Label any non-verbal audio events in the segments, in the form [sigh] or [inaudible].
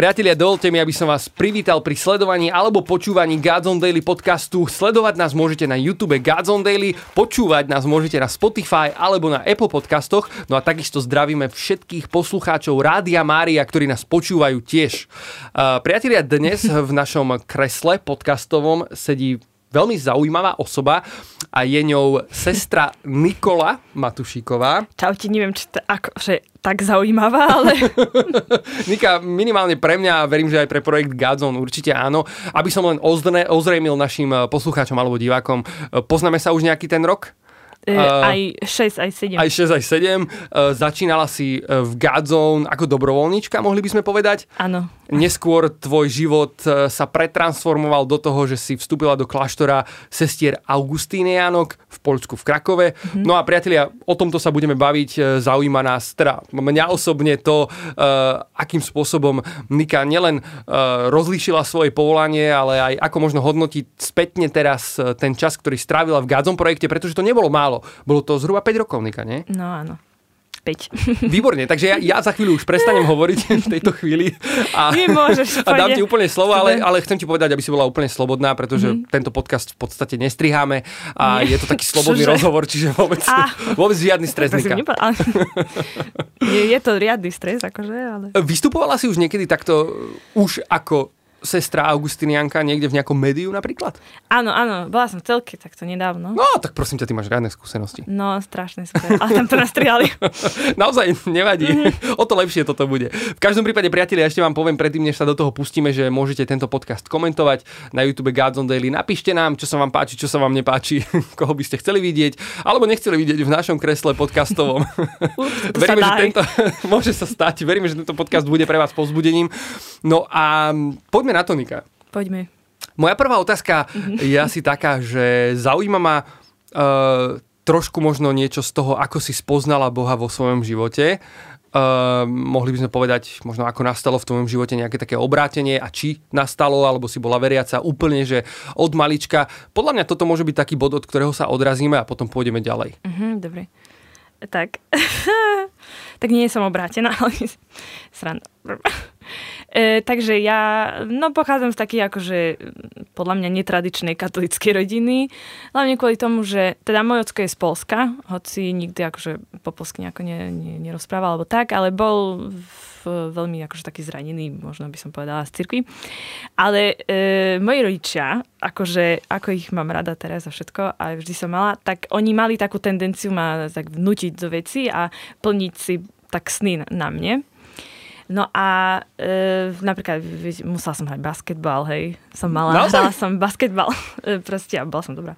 Priatelia, dovolte mi, aby som vás privítal pri sledovaní alebo počúvaní Gods on Daily podcastu. Sledovať nás môžete na YouTube Gods on Daily, počúvať nás môžete na Spotify alebo na Apple podcastoch. No a takisto zdravíme všetkých poslucháčov Rádia Mária, ktorí nás počúvajú tiež. Priatelia, dnes v našom kresle podcastovom sedí veľmi zaujímavá osoba a je ňou sestra Nikola Matušíková. Čaute, neviem, či to akože tak zaujímavá, ale... [laughs] Nika, minimálne pre mňa a verím, že aj pre projekt Godzone určite áno. Aby som len ozrne, ozrejmil našim poslucháčom alebo divákom, poznáme sa už nejaký ten rok? Uh, aj 6, aj 7. Aj 6, aj 7. Uh, začínala si v Godzone ako dobrovoľníčka, mohli by sme povedať. Áno. Neskôr tvoj život sa pretransformoval do toho, že si vstúpila do kláštora sestier Augustínianok v Polsku, v Krakove. Mm-hmm. No a priatelia, o tomto sa budeme baviť. Zaujíma nás, teda mňa osobne to, uh, akým spôsobom Nika nielen rozlíšila svoje povolanie, ale aj ako možno hodnotiť spätne teraz ten čas, ktorý strávila v Godzone projekte, pretože to nebolo málo. Bolo to zhruba 5 rokov, Nika, nie? No áno. 5. [laughs] Výborne, takže ja, ja za chvíľu už prestanem hovoriť v tejto chvíli a, Nemôžeš, [laughs] a dám ti úplne slovo, ale, ale chcem ti povedať, aby si bola úplne slobodná, pretože mm. tento podcast v podstate nestriháme a Nie. je to taký slobodný [laughs] Čože? rozhovor, čiže vôbec, ah. vôbec žiadny stres. je, je to riadny stres, akože, ale... Vystupovala si už niekedy takto už ako sestra Augustinianka niekde v nejakom médiu napríklad? Áno, áno, bola som v celke takto nedávno. No, tak prosím ťa, ty máš riadne skúsenosti. No, strašne super. Ale tam to nastriali. [laughs] Naozaj, nevadí. o to lepšie toto bude. V každom prípade, priatelia, ešte vám poviem predtým, než sa do toho pustíme, že môžete tento podcast komentovať na YouTube Gods on Daily. Napíšte nám, čo sa vám páči, čo sa vám nepáči, [laughs] koho by ste chceli vidieť, alebo nechceli vidieť v našom kresle podcastovom. [laughs] Ups, Veríme, že tento, môže sa stať. Veríme, že tento podcast bude pre vás pozbudením. No a poďme poďme na to, Nika. Poďme. Moja prvá otázka je asi taká, že zaujíma ma uh, trošku možno niečo z toho, ako si spoznala Boha vo svojom živote. Uh, mohli by sme povedať, možno ako nastalo v tvojom živote nejaké také obrátenie a či nastalo, alebo si bola veriaca úplne, že od malička. Podľa mňa toto môže byť taký bod, od ktorého sa odrazíme a potom pôjdeme ďalej. Uh-huh, dobre. Tak. [laughs] tak nie som obrátená, ale [laughs] sranda. E, takže ja no, pochádzam z takej akože podľa mňa netradičnej katolíckej rodiny. Hlavne kvôli tomu, že teda môj ocko je z Polska, hoci nikdy akože po polsky nejako ne, ne, nerozprával alebo tak, ale bol v, veľmi akože taký zranený, možno by som povedala, z cirkvi. Ale e, moji rodičia, akože ako ich mám rada teraz a všetko a vždy som mala, tak oni mali takú tendenciu ma tak vnútiť do veci a plniť si tak sny na mne. No a e, napríklad musela som hrať basketbal, hej. Som mala, Naozaj? hrala som basketbal. E, proste, a bola som dobrá.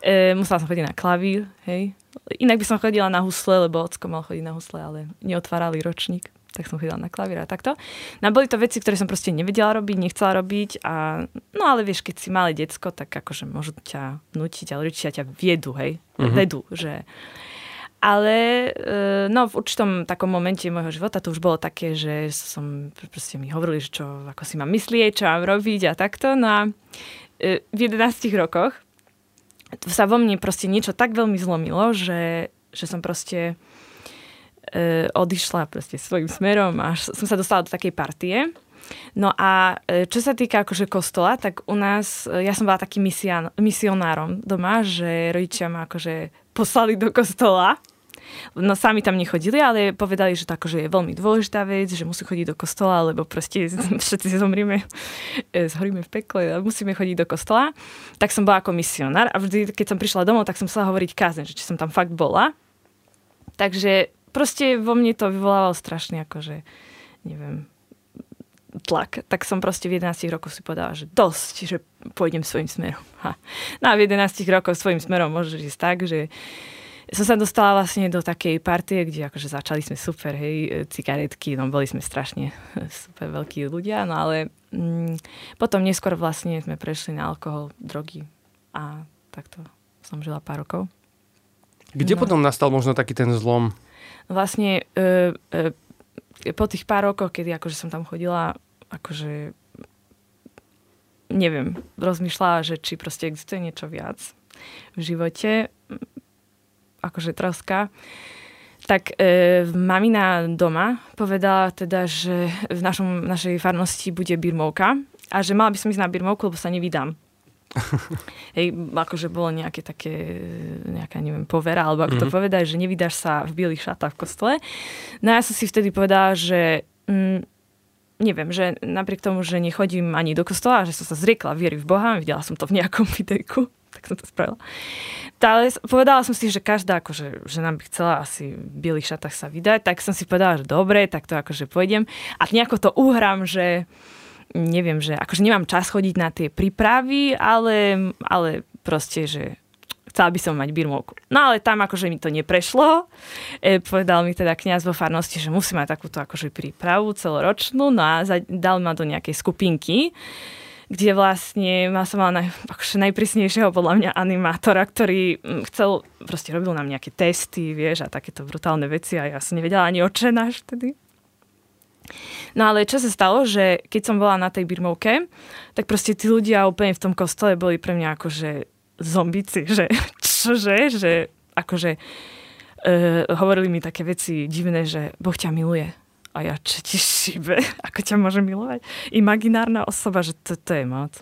E, musela som chodiť na klavír, hej. Inak by som chodila na husle, lebo ocko mal chodiť na husle, ale neotvárali ročník tak som chodila na klavír a takto. No a boli to veci, ktoré som proste nevedela robiť, nechcela robiť a no ale vieš, keď si malé decko, tak akože môžu ťa nutiť, ale rodičia ťa viedu, hej, uh-huh. vedú, že ale e, no, v určitom takom momente môjho života to už bolo také, že som, proste mi hovorili, že čo, ako si mám myslieť, čo mám robiť a takto. No a e, v 11 rokoch sa vo mne proste niečo tak veľmi zlomilo, že, že som proste e, odišla proste svojim smerom a som sa dostala do takej partie. No a čo sa týka akože kostola, tak u nás, ja som bola takým misionárom doma, že rodičia ma akože poslali do kostola No sami tam nechodili, ale povedali, že to akože je veľmi dôležitá vec, že musí chodiť do kostola, lebo proste [laughs] všetci zomrieme, e, zhoríme v pekle a musíme chodiť do kostola. Tak som bola ako misionár a vždy, keď som prišla domov, tak som chcela hovoriť kázen, že či som tam fakt bola. Takže proste vo mne to vyvolávalo strašne akože, neviem, tlak, tak som proste v 11 rokoch si povedala, že dosť, že pôjdem svojim smerom. Ha. No a v 11 rokoch svojim smerom môžeš ísť tak, že som sa dostala vlastne do takej partie, kde akože začali sme super, hej, cigaretky, no boli sme strašne [laughs] super veľkí ľudia, no ale mm, potom neskôr vlastne sme prešli na alkohol, drogy a takto som žila pár rokov. Kde no. potom nastal možno taký ten zlom? Vlastne e, e, po tých pár rokoch, kedy akože som tam chodila, akože neviem, rozmýšľala, že či proste existuje niečo viac v živote, akože troska, tak e, mamina doma povedala teda, že v našom, našej farnosti bude birmovka a že mala by som ísť na birmovku, lebo sa nevydám. [laughs] Hej, akože bolo nejaké také, nejaká, neviem, povera, alebo ako mm-hmm. to mhm. povedať, že nevydáš sa v bielých šatách v kostole. No ja som si vtedy povedala, že mm, neviem, že napriek tomu, že nechodím ani do kostola, že som sa zriekla viery v Boha, videla som to v nejakom [laughs] videjku, tak som to spravila. Ale povedala som si, že každá, akože, že nám by chcela asi v bielých šatách sa vydať, tak som si povedala, že dobre, tak to akože pôjdem. A nejako to uhrám, že neviem, že akože nemám čas chodiť na tie prípravy, ale, ale proste, že chcela by som mať birmovku. No ale tam akože mi to neprešlo. E, povedal mi teda kniaz vo farnosti, že musím mať takúto akože prípravu celoročnú. No a za, dal ma do nejakej skupinky, kde vlastne ma som mala naj, akože najprísnejšieho podľa mňa animátora, ktorý mm, chcel, proste robil nám nejaké testy, vieš, a takéto brutálne veci a ja som nevedela ani očenáš vtedy. No ale čo sa stalo, že keď som bola na tej birmovke, tak proste tí ľudia úplne v tom kostole boli pre mňa akože zombici, že [laughs] čože, že akože uh, hovorili mi také veci divné, že Boh ťa miluje. A ja, čo ti šíbe? [laughs] Ako ťa môže milovať? Imaginárna osoba, že to, to je moc.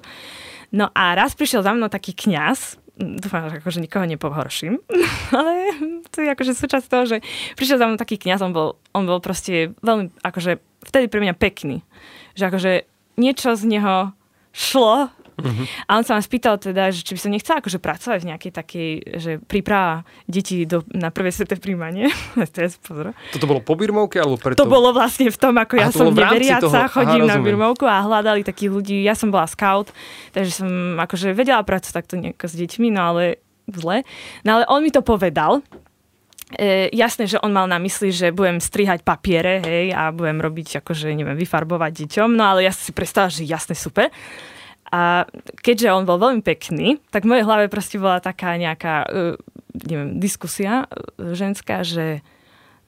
No a raz prišiel za mnou taký kňaz, dúfam, že akože nikoho nepohorším, [laughs] ale to je akože súčasť toho, že prišiel za mnou taký kňaz, on bol, on bol proste veľmi, akože vtedy pre mňa pekný. Že akože niečo z neho šlo Uh-huh. A on sa ma spýtal teda, že či by som nechcela akože pracovať v nejakej takej, že príprava detí do, na prvé sveté príjmanie. [laughs] Teraz pozor. Toto bolo po birmovke alebo preto? To bolo vlastne v tom, ako ja som neveriaca, toho... chodím Aha, na birmovku a hľadali takých ľudí. Ja som bola scout, takže som akože vedela pracovať takto nejako s deťmi, no ale zle. No ale on mi to povedal, E, jasné, že on mal na mysli, že budem strihať papiere, hej, a budem robiť, akože, neviem, vyfarbovať deťom, no ale ja si predstavila, že jasné, super. A keďže on bol veľmi pekný, tak v mojej hlave proste bola taká nejaká, uh, neviem, diskusia uh, ženská, že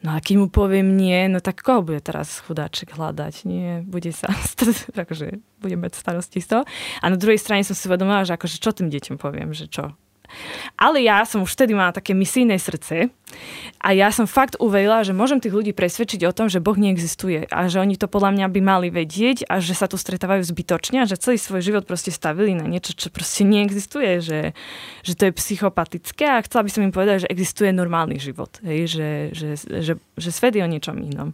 no a keď mu poviem nie, no tak koho bude teraz chudáček hľadať? Nie, bude sa, [laughs] akože bude mať starosti z toho. A na druhej strane som si uvedomila, že akože čo tým deťom poviem, že čo, ale ja som už vtedy mala také misijné srdce a ja som fakt uverila, že môžem tých ľudí presvedčiť o tom, že Boh neexistuje a že oni to podľa mňa by mali vedieť a že sa tu stretávajú zbytočne a že celý svoj život proste stavili na niečo, čo proste neexistuje, že, že to je psychopatické a chcela by som im povedať, že existuje normálny život, hej, že, že, že, že svet je o niečom inom.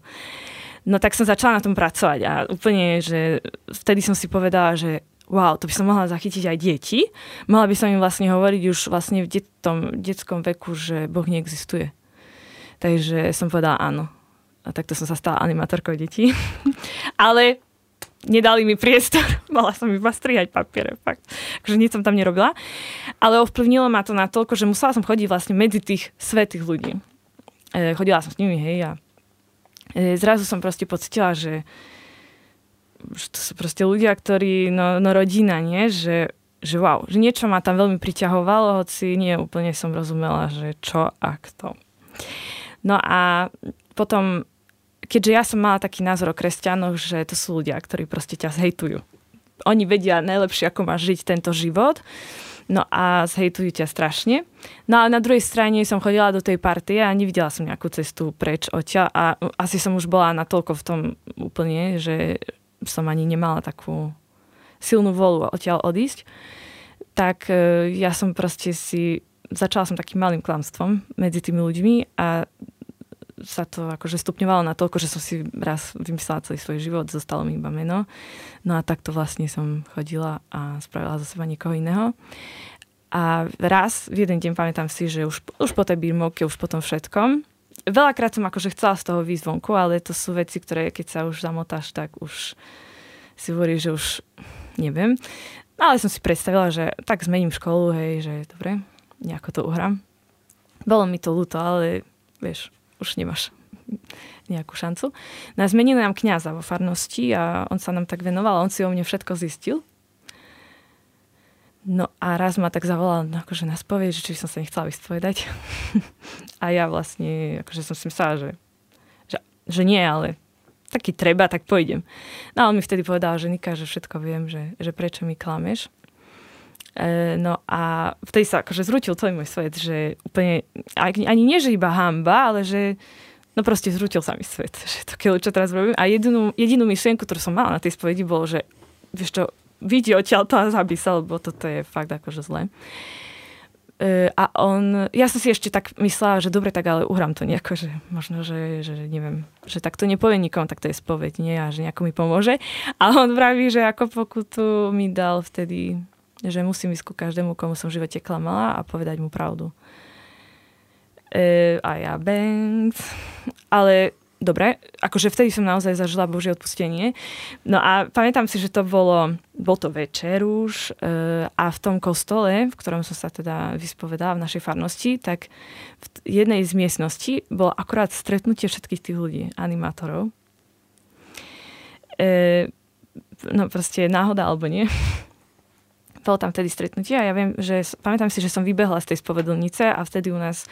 No tak som začala na tom pracovať a úplne, že vtedy som si povedala, že wow, to by som mohla zachytiť aj deti. Mala by som im vlastne hovoriť už vlastne v tom detskom veku, že Boh neexistuje. Takže som povedala áno. A takto som sa stala animatorkou detí. [laughs] Ale nedali mi priestor. [laughs] Mala som iba strihať papiere, fakt. Takže nič som tam nerobila. Ale ovplyvnilo ma to na toľko, že musela som chodiť vlastne medzi tých svetých ľudí. E, chodila som s nimi, hej, a e, zrazu som proste pocitila, že to sú proste ľudia, ktorí, no, no rodina, nie? Že, že wow, že niečo ma tam veľmi priťahovalo, hoci nie úplne som rozumela, že čo a kto. No a potom, keďže ja som mala taký názor o kresťanoch, že to sú ľudia, ktorí proste ťa zhejtujú. Oni vedia najlepšie, ako máš žiť tento život, No a zhejtujú ťa strašne. No a na druhej strane som chodila do tej partie a nevidela som nejakú cestu preč odtiaľ a asi som už bola natoľko v tom úplne, že, som ani nemala takú silnú volu odtiaľ odísť, tak e, ja som proste si, začala som takým malým klamstvom medzi tými ľuďmi a sa to akože stupňovalo na toľko, že som si raz vymyslela celý svoj život, zostalo mi iba meno. No a takto vlastne som chodila a spravila za seba niekoho iného. A raz, v jeden deň pamätám si, že už, už po tej birmovke, už po tom všetkom, veľakrát som akože chcela z toho výjsť vonku, ale to sú veci, ktoré keď sa už zamotáš, tak už si hovorí, že už neviem. Ale som si predstavila, že tak zmením školu, hej, že dobre, nejako to uhrám. Bolo mi to ľúto, ale vieš, už nemáš nejakú šancu. No a zmenili nám kniaza vo farnosti a on sa nám tak venoval, on si o mne všetko zistil No a raz ma tak zavolal akože na spoveď, že či som sa nechcela vyspovedať. [laughs] a ja vlastne, akože som si myslela, že, že, že nie, ale taký treba, tak pôjdem. No a on mi vtedy povedal, že Nika, že všetko viem, že, že prečo mi klameš. E, no a vtedy sa akože zrútil celý môj svet, že úplne, ani nie, že iba hamba, ale že, no proste zrútil sa mi svet, [laughs] že to keľu, čo teraz robím. A jedinú, jedinú myšlienku, ktorú som mala na tej spovedi, bolo, že vieš čo, vidí odtiaľ to a zabí sa, lebo toto je fakt akože zlé. Uh, a on, ja som si ešte tak myslela, že dobre, tak ale uhrám to nejako, že možno, že, že neviem, že tak to nepovie nikomu, tak to je spoveď, nie? A že nejako mi pomôže. A on vraví, že ako pokutu mi dal vtedy, že musím ísť ku každému, komu som v živote klamala a povedať mu pravdu. Uh, a ja banks. Ale dobre, akože vtedy som naozaj zažila Božie odpustenie. No a pamätám si, že to bolo, bol to večer už e, a v tom kostole, v ktorom som sa teda vyspovedala v našej farnosti, tak v jednej z miestností bolo akurát stretnutie všetkých tých ľudí, animátorov. E, no proste náhoda alebo nie. [laughs] bolo tam vtedy stretnutie a ja viem, že pamätám si, že som vybehla z tej spovedlnice a vtedy u nás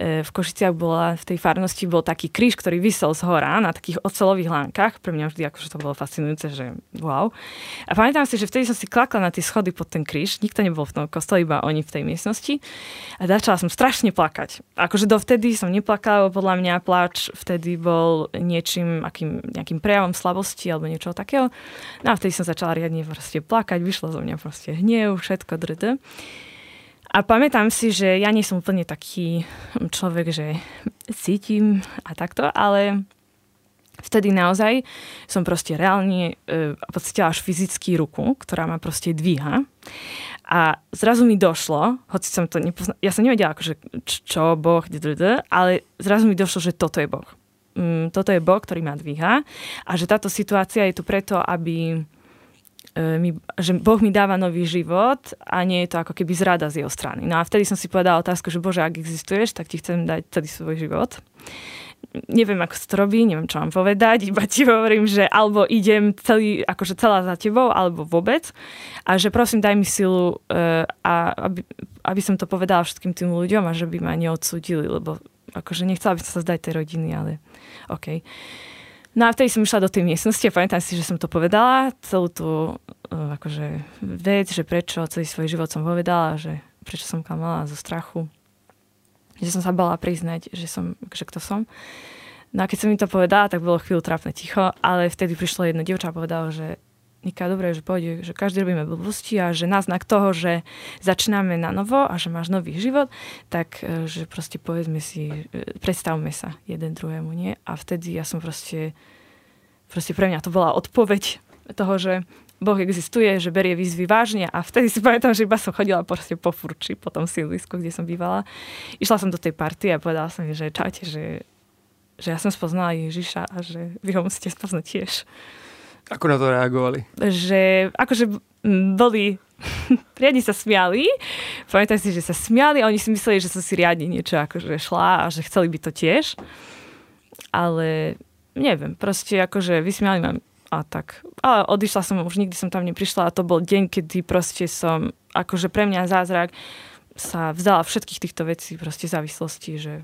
v Košiciach bola, v tej farnosti bol taký kríž, ktorý vysel z hora na takých ocelových lánkach. Pre mňa vždy akože to bolo fascinujúce, že wow. A pamätám si, že vtedy som si klakla na tie schody pod ten kríž. Nikto nebol v tom kostole, iba oni v tej miestnosti. A začala som strašne plakať. Akože dovtedy som neplakala, podľa mňa plač vtedy bol niečím, akým, nejakým prejavom slabosti alebo niečo takého. No a vtedy som začala riadne plakať, vyšlo zo mňa proste hnev, všetko drd. A pamätám si, že ja nie som úplne taký človek, že cítim a takto, ale vtedy naozaj som proste reálne e, pocitila až fyzický ruku, ktorá ma proste dvíha. A zrazu mi došlo, hoci som to nepoznala, ja som nevedela, akože, čo Boh, ale zrazu mi došlo, že toto je Boh. Mm, toto je Boh, ktorý ma dvíha a že táto situácia je tu preto, aby mi, že Boh mi dáva nový život a nie je to ako keby zrada z jeho strany. No a vtedy som si povedala otázku, že Bože, ak existuješ, tak ti chcem dať celý svoj život. Neviem, ako to robí, neviem, čo mám povedať, iba ti hovorím, že alebo idem celý, akože celá za tebou, alebo vôbec. A že prosím, daj mi silu, uh, a aby, aby som to povedala všetkým tým ľuďom a že by ma neodsúdili, lebo akože nechcela by som sa zdať tej rodiny, ale OK. Uh, No a vtedy som išla do tej miestnosti a pamätám si, že som to povedala, celú tú uh, akože vec, že prečo celý svoj život som povedala, že prečo som klamala zo strachu, že som sa bala priznať, že som, že kto som. No a keď som mi to povedala, tak bolo chvíľu trápne ticho, ale vtedy prišlo jedno dievča a povedalo, že Nika, dobre, že pôjde, že každý robíme blbosti a že náznak toho, že začíname na novo a že máš nový život, tak e, že proste povedzme si, e, predstavme sa jeden druhému, nie? A vtedy ja som proste, proste pre mňa to bola odpoveď toho, že Boh existuje, že berie výzvy vážne a vtedy si pamätám, že iba som chodila proste po furči, po tom sídlisku, kde som bývala. Išla som do tej party a povedala som mi, že čaute, že, že ja som spoznala Ježiša a že vy ho musíte spoznať tiež. Ako na to reagovali? Že akože boli [laughs] riadne sa smiali. Pamätaj si, že sa smiali a oni si mysleli, že som si riadne niečo akože šla a že chceli by to tiež. Ale neviem, proste akože vysmiali ma a tak. Ale odišla som, už nikdy som tam neprišla a to bol deň, kedy proste som, akože pre mňa zázrak sa vzdala všetkých týchto vecí, proste závislosti, že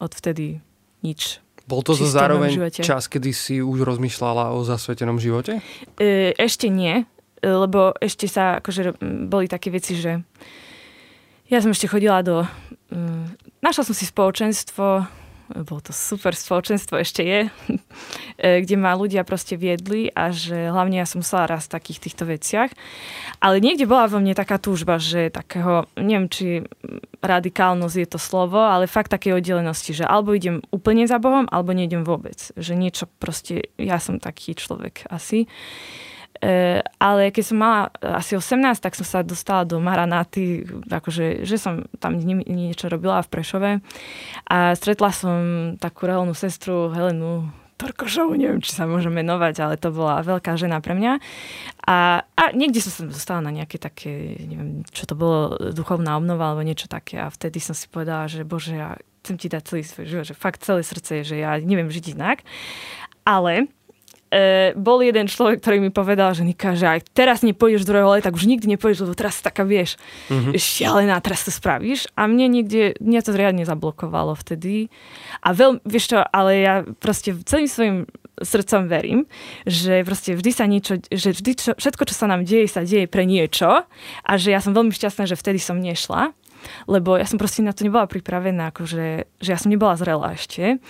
odvtedy nič bol to zároveň živote. čas, kedy si už rozmýšľala o zasvetenom živote? E, ešte nie, lebo ešte sa, akože boli také veci, že ja som ešte chodila do... Um, našla som si spoločenstvo, bolo to super spoločenstvo, ešte je, [laughs] e, kde ma ľudia proste viedli a že hlavne ja som musela raz v takých týchto veciach. Ale niekde bola vo mne taká túžba, že takého, neviem, či radikálnosť je to slovo, ale fakt také oddelenosti, že alebo idem úplne za Bohom, alebo nejdem vôbec. Že niečo proste, ja som taký človek asi. E, ale keď som mala asi 18, tak som sa dostala do Maranáty, akože, že som tam niečo robila v Prešove a stretla som takú reálnu sestru Helenu Torkošovu, neviem, či sa môže menovať, ale to bola veľká žena pre mňa. A, a niekde som sa dostala na nejaké také, neviem, čo to bolo, duchovná obnova alebo niečo také a vtedy som si povedala, že bože, ja chcem ti dať celý svoj život, že fakt celé srdce, že ja neviem žiť inak. Ale e, bol jeden človek, ktorý mi povedal, že Nika, že aj teraz nepôjdeš do druhého tak už nikdy nepôjdeš, lebo teraz taká vieš, mm-hmm. šialená, teraz to spravíš. A mne niekde, mňa to riadne zablokovalo vtedy. A veľmi, vieš čo, ale ja proste celým svojim srdcom verím, že proste vždy sa niečo, že vždy čo, všetko, čo sa nám deje, sa deje pre niečo a že ja som veľmi šťastná, že vtedy som nešla lebo ja som proste na to nebola pripravená, akože, že ja som nebola zrela ešte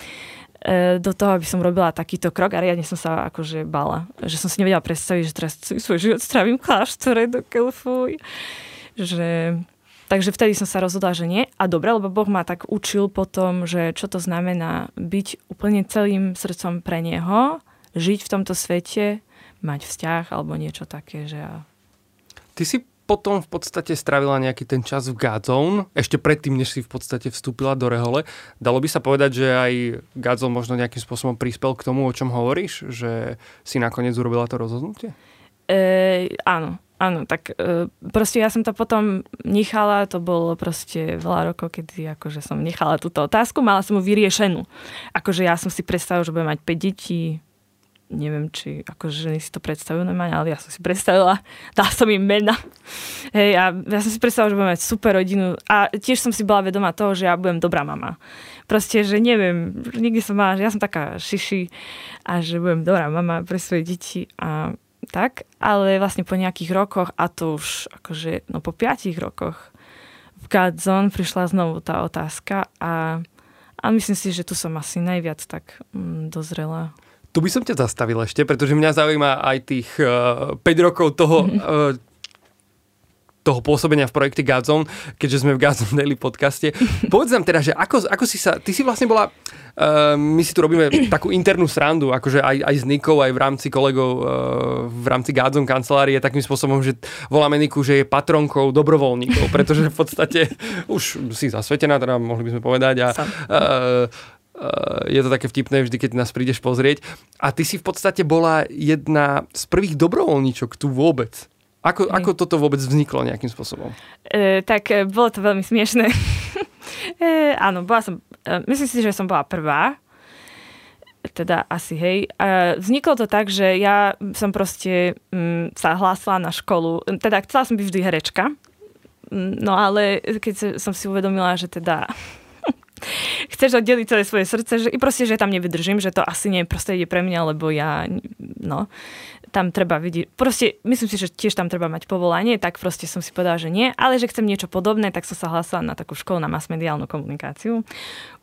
do toho, aby som robila takýto krok a riadne som sa akože bala. Že som si nevedela predstaviť, že teraz svoj život strávim kláštore do Kelfuj. Že Takže vtedy som sa rozhodla, že nie. A dobre, lebo Boh ma tak učil potom, že čo to znamená byť úplne celým srdcom pre Neho, žiť v tomto svete, mať vzťah alebo niečo také. Že. Ty si potom v podstate stravila nejaký ten čas v Godzone, ešte predtým, než si v podstate vstúpila do Rehole. Dalo by sa povedať, že aj Godzone možno nejakým spôsobom prispel k tomu, o čom hovoríš? Že si nakoniec urobila to rozhodnutie? E, áno, Áno, tak e, proste ja som to potom nechala, to bolo proste veľa rokov, kedy akože som nechala túto otázku, mala som ju vyriešenú. Akože ja som si predstavila, že budem mať 5 detí, neviem, či akože ženy si to predstavujú normálne, ale ja som si predstavila, [laughs] dala som im mena. Hej, a ja som si predstavila, že budem mať super rodinu a tiež som si bola vedomá toho, že ja budem dobrá mama. Proste, že neviem, nikdy som mala, že ja som taká šiši a že budem dobrá mama pre svoje deti a tak, ale vlastne po nejakých rokoch, a to už akože, no po piatich rokoch v Godzone prišla znovu tá otázka a, a myslím si, že tu som asi najviac tak mm, dozrela. Tu by som ťa zastavil ešte, pretože mňa zaujíma aj tých uh, eh, 5 rokov toho, uh, toho pôsobenia v projekte Godzone, keďže sme v Godzone Daily podcaste. [laughs] Povedz nám teda, že ako, ako si sa, ty si vlastne bola, uh, my si tu robíme [clears throat] takú internú srandu, akože aj, aj s Nikou, aj v rámci kolegov uh, v rámci Godzone kancelárie, takým spôsobom, že voláme Niku, že je patronkou dobrovoľníkov, pretože v podstate už si zasvetená, teda mohli by sme povedať a uh, Uh, je to také vtipné vždy, keď nás prídeš pozrieť. A ty si v podstate bola jedna z prvých dobrovoľníčok tu vôbec. Ako, ako toto vôbec vzniklo nejakým spôsobom? E, tak e, bolo to veľmi smiešné. [laughs] e, áno, bola som, e, myslím si, že som bola prvá. Teda asi, hej. E, vzniklo to tak, že ja som proste m, mm, sa hlásila na školu. Teda chcela som byť vždy herečka. Mm, no ale keď som si uvedomila, že teda chceš oddeliť celé svoje srdce, že i proste, že tam nevydržím, že to asi nie je prostredie pre mňa, lebo ja, no, tam treba vidieť, proste myslím si, že tiež tam treba mať povolanie, tak proste som si povedala, že nie, ale že chcem niečo podobné, tak som sa hlásila na takú školu na masmediálnu komunikáciu.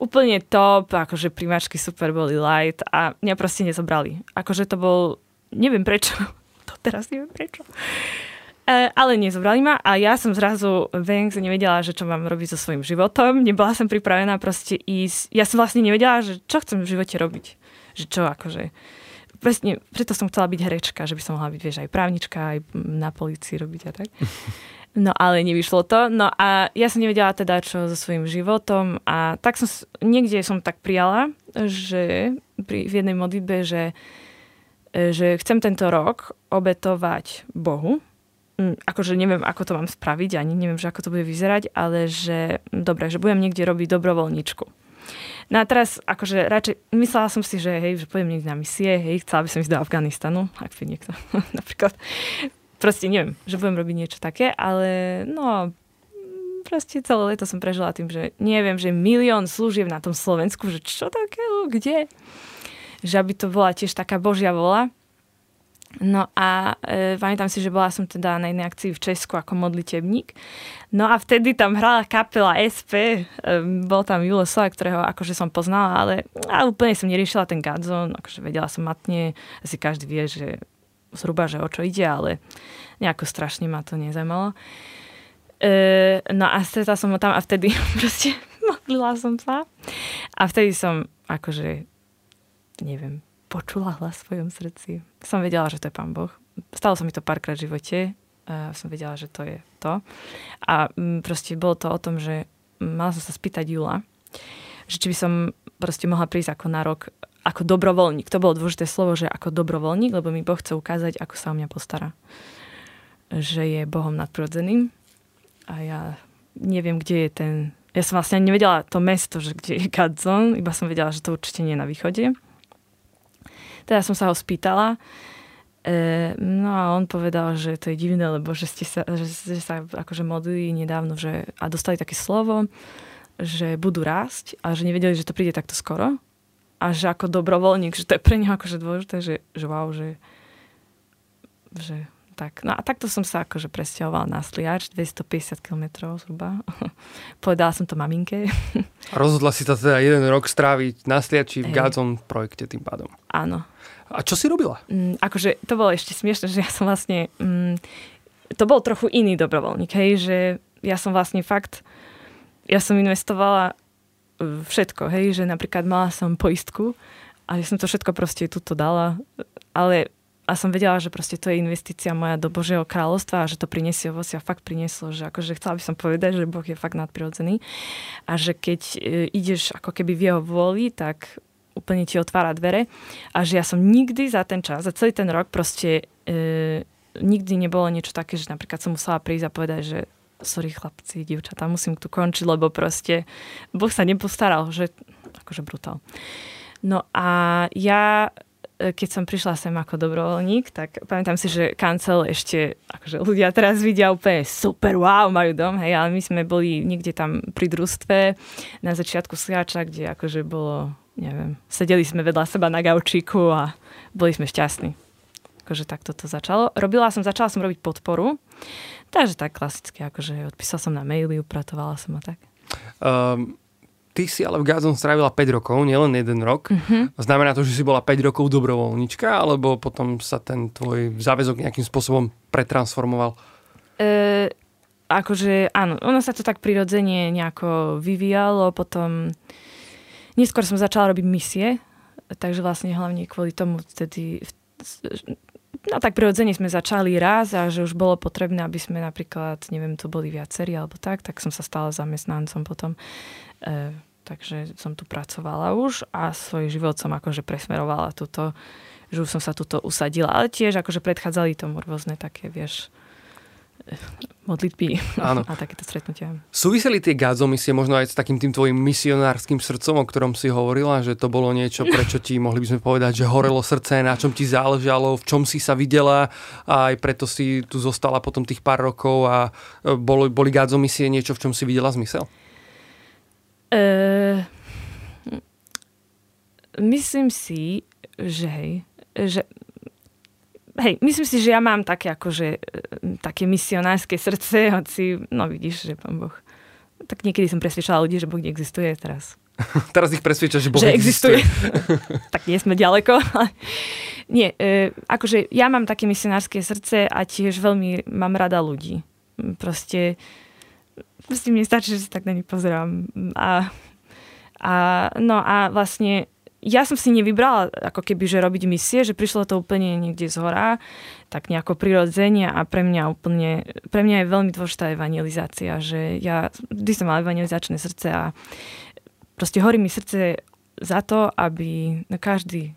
Úplne top, akože primáčky super boli light a mňa proste nezobrali. Akože to bol, neviem prečo, [laughs] to teraz neviem prečo. E, ale nezobrali ma a ja som zrazu venk nevedela, že čo mám robiť so svojím životom. Nebola som pripravená proste ísť. Ja som vlastne nevedela, že čo chcem v živote robiť. Že čo akože presne, preto som chcela byť herečka, že by som mohla byť, vieš, aj právnička, aj na policii robiť a tak. [laughs] No ale nevyšlo to. No a ja som nevedela teda, čo so svojím životom a tak som, niekde som tak prijala, že pri, v jednej modlitbe, že, že chcem tento rok obetovať Bohu. Mm, akože neviem, ako to mám spraviť, ani neviem, že ako to bude vyzerať, ale že dobre, že budem niekde robiť dobrovoľničku. No a teraz, akože radšej, myslela som si, že hej, že pôjdem niekde na misie, hej, chcela by som ísť do Afganistanu, ak by niekto, [laughs] napríklad. Proste neviem, že budem robiť niečo také, ale no, proste celé leto som prežila tým, že neviem, že milión služieb na tom Slovensku, že čo takého, kde? Že aby to bola tiež taká božia vola. No a e, pamätám si, že bola som teda na jednej akcii v Česku ako modlitebník. No a vtedy tam hrala kapela SP, e, bol tam Julo Sola, ktorého akože som poznala, ale a úplne som neriešila ten Godzone, akože vedela som matne, asi každý vie, že zhruba, že o čo ide, ale nejako strašne ma to nezajímalo. E, no a stretla som ho tam a vtedy [laughs] proste modlila som sa. A vtedy som akože, neviem, počula hlas v svojom srdci. Som vedela, že to je Pán Boh. Stalo sa mi to párkrát v živote. A som vedela, že to je to. A mm, proste bolo to o tom, že mala som sa spýtať Jula, že či by som proste mohla prísť ako na rok ako dobrovoľník. To bolo dôležité slovo, že ako dobrovoľník, lebo mi Boh chce ukázať, ako sa o mňa postará. Že je Bohom nadprirodzeným. A ja neviem, kde je ten... Ja som vlastne nevedela to mesto, že kde je Godzone, iba som vedela, že to určite nie je na východe. Teda som sa ho spýtala, e, no a on povedal, že to je divné, lebo že ste sa, že, že sa akože modlili nedávno že, a dostali také slovo, že budú rásť a že nevedeli, že to príde takto skoro a že ako dobrovoľník, že to je pre neho akože dôležité, že, že wow, že, že tak. No a takto som sa akože presťahovala na Sliač, 250 km zhruba. [laughs] Povedala som to maminke. A rozhodla si sa teda jeden rok stráviť na Sliači v Gádzom projekte tým pádom. Áno. A čo si robila? Mm, akože to bolo ešte smiešne, že ja som vlastne... Mm, to bol trochu iný dobrovoľník, hej, že ja som vlastne fakt... Ja som investovala všetko, hej, že napríklad mala som poistku a že som to všetko proste tuto dala, ale a som vedela, že proste to je investícia moja do Božieho kráľovstva a že to prinesie ovoci a fakt prinieslo, že akože chcela by som povedať, že Boh je fakt nadprirodzený a že keď e, ideš ako keby v jeho vôli, tak úplne ti otvára dvere a že ja som nikdy za ten čas, za celý ten rok proste e, nikdy nebolo niečo také, že napríklad som musela prísť a povedať, že sorry chlapci, dievčatá, musím tu končiť, lebo proste Boh sa nepostaral, že akože brutál. No a ja E, keď som prišla sem ako dobrovoľník, tak pamätám si, že kancel ešte, akože ľudia teraz vidia úplne super, wow, majú dom, hej, ale my sme boli niekde tam pri družstve na začiatku sliača, kde akože bolo, neviem, sedeli sme vedľa seba na gaučíku a boli sme šťastní. Akože takto to začalo. Robila som, začala som robiť podporu, takže tak klasicky, akože odpísala som na maily, upratovala som a tak. Um, ty si ale v Gazon strávila 5 rokov, nielen jeden rok. Mm-hmm. Znamená to, že si bola 5 rokov dobrovoľnička, alebo potom sa ten tvoj záväzok nejakým spôsobom pretransformoval? E, akože áno, ono sa to tak prirodzene nejako vyvíjalo, potom neskôr som začala robiť misie, takže vlastne hlavne kvôli tomu vtedy no tak prirodzene sme začali raz a že už bolo potrebné, aby sme napríklad, neviem, to boli viacerí alebo tak, tak som sa stala zamestnancom potom. E, takže som tu pracovala už a svoj život som akože presmerovala túto, že už som sa tuto usadila. Ale tiež akože predchádzali tomu rôzne také, vieš, modlitby Áno. a takéto stretnutia. Súviseli tie misie možno aj s takým tým tvojim misionárskym srdcom, o ktorom si hovorila, že to bolo niečo, prečo ti, mohli by sme povedať, že horelo srdce, na čom ti záležalo, v čom si sa videla a aj preto si tu zostala potom tých pár rokov a e, boli, boli misie niečo, v čom si videla zmysel? Uh, myslím si, že hej, že hej, myslím si, že ja mám také akože e, také misionárske srdce, [laughs] hoci, no vidíš, že pán Boh. Tak niekedy som presvedčala ľudí, že Boh neexistuje teraz. [laughs] teraz ich presvedča, že Boh že existuje. existuje. [laughs] tak nie sme ďaleko. nie, e, akože ja mám také misionárske srdce a tiež veľmi mám rada ľudí. Proste proste mi stačí, že sa tak na nich pozerám. A, a, no a vlastne ja som si nevybrala ako keby, že robiť misie, že prišlo to úplne niekde z hora, tak nejako prirodzenie a pre mňa úplne, pre mňa je veľmi dôležitá evangelizácia, že ja vždy som mala evangelizačné srdce a proste horí mi srdce za to, aby každý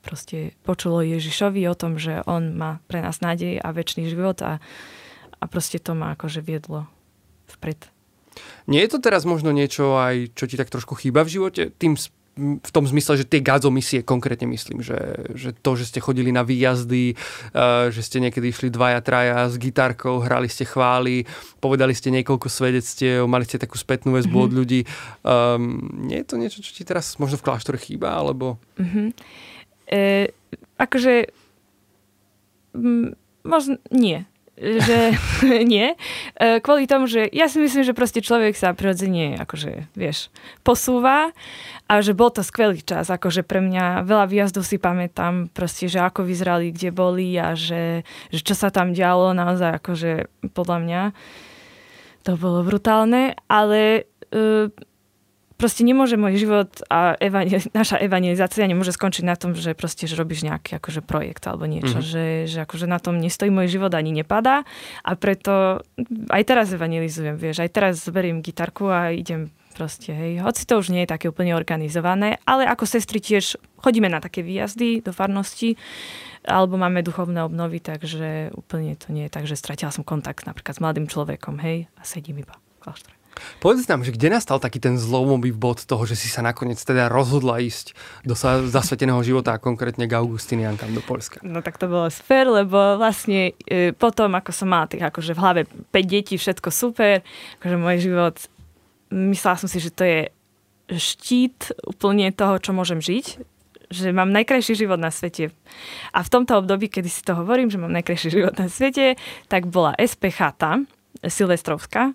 proste počulo Ježišovi o tom, že on má pre nás nádej a väčší život a, a proste to ma akože viedlo vpred. Nie je to teraz možno niečo aj, čo ti tak trošku chýba v živote? Tým v tom zmysle, že tie gadzo misie konkrétne myslím, že, že to, že ste chodili na výjazdy, uh, že ste niekedy išli dvaja, traja s gitarkou, hrali ste chvály, povedali ste niekoľko svedectiev, mali ste takú spätnú väzbu mm-hmm. od ľudí. Um, nie je to niečo, čo ti teraz možno v kláštore chýba, alebo... Mm-hmm. E, akože... M, možno nie že [laughs] nie. E, kvôli tomu, že ja si myslím, že proste človek sa prirodzene akože, vieš, posúva a že bol to skvelý čas. Akože pre mňa veľa výjazdov si pamätám proste, že ako vyzerali, kde boli a že, že čo sa tam dialo naozaj akože podľa mňa to bolo brutálne, ale uh, proste nemôže môj život a evangel- [laughs] naša evangelizácia nemôže skončiť na tom, že proste že robíš nejaký akože projekt alebo niečo, mm-hmm. že, že akože na tom nestojí môj život ani nepadá a preto aj teraz evangelizujem, vieš, aj teraz zberiem gitarku a idem proste, hej. Hoci to už nie je také úplne organizované, ale ako sestry tiež chodíme na také výjazdy do farnosti, alebo máme duchovné obnovy, takže úplne to nie je tak, že stratila som kontakt napríklad s mladým človekom, hej, a sedím iba v kláštore. Povedz nám, že kde nastal taký ten zlomový bod toho, že si sa nakoniec teda rozhodla ísť do zasveteného života a konkrétne k Augustiniankám do Polska? No tak to bolo super, lebo vlastne e, potom, ako som mala tých akože v hlave 5 detí, všetko super, akože môj život, myslela som si, že to je štít úplne toho, čo môžem žiť, že mám najkrajší život na svete. A v tomto období, kedy si to hovorím, že mám najkrajší život na svete, tak bola SP chata, Silvestrovská,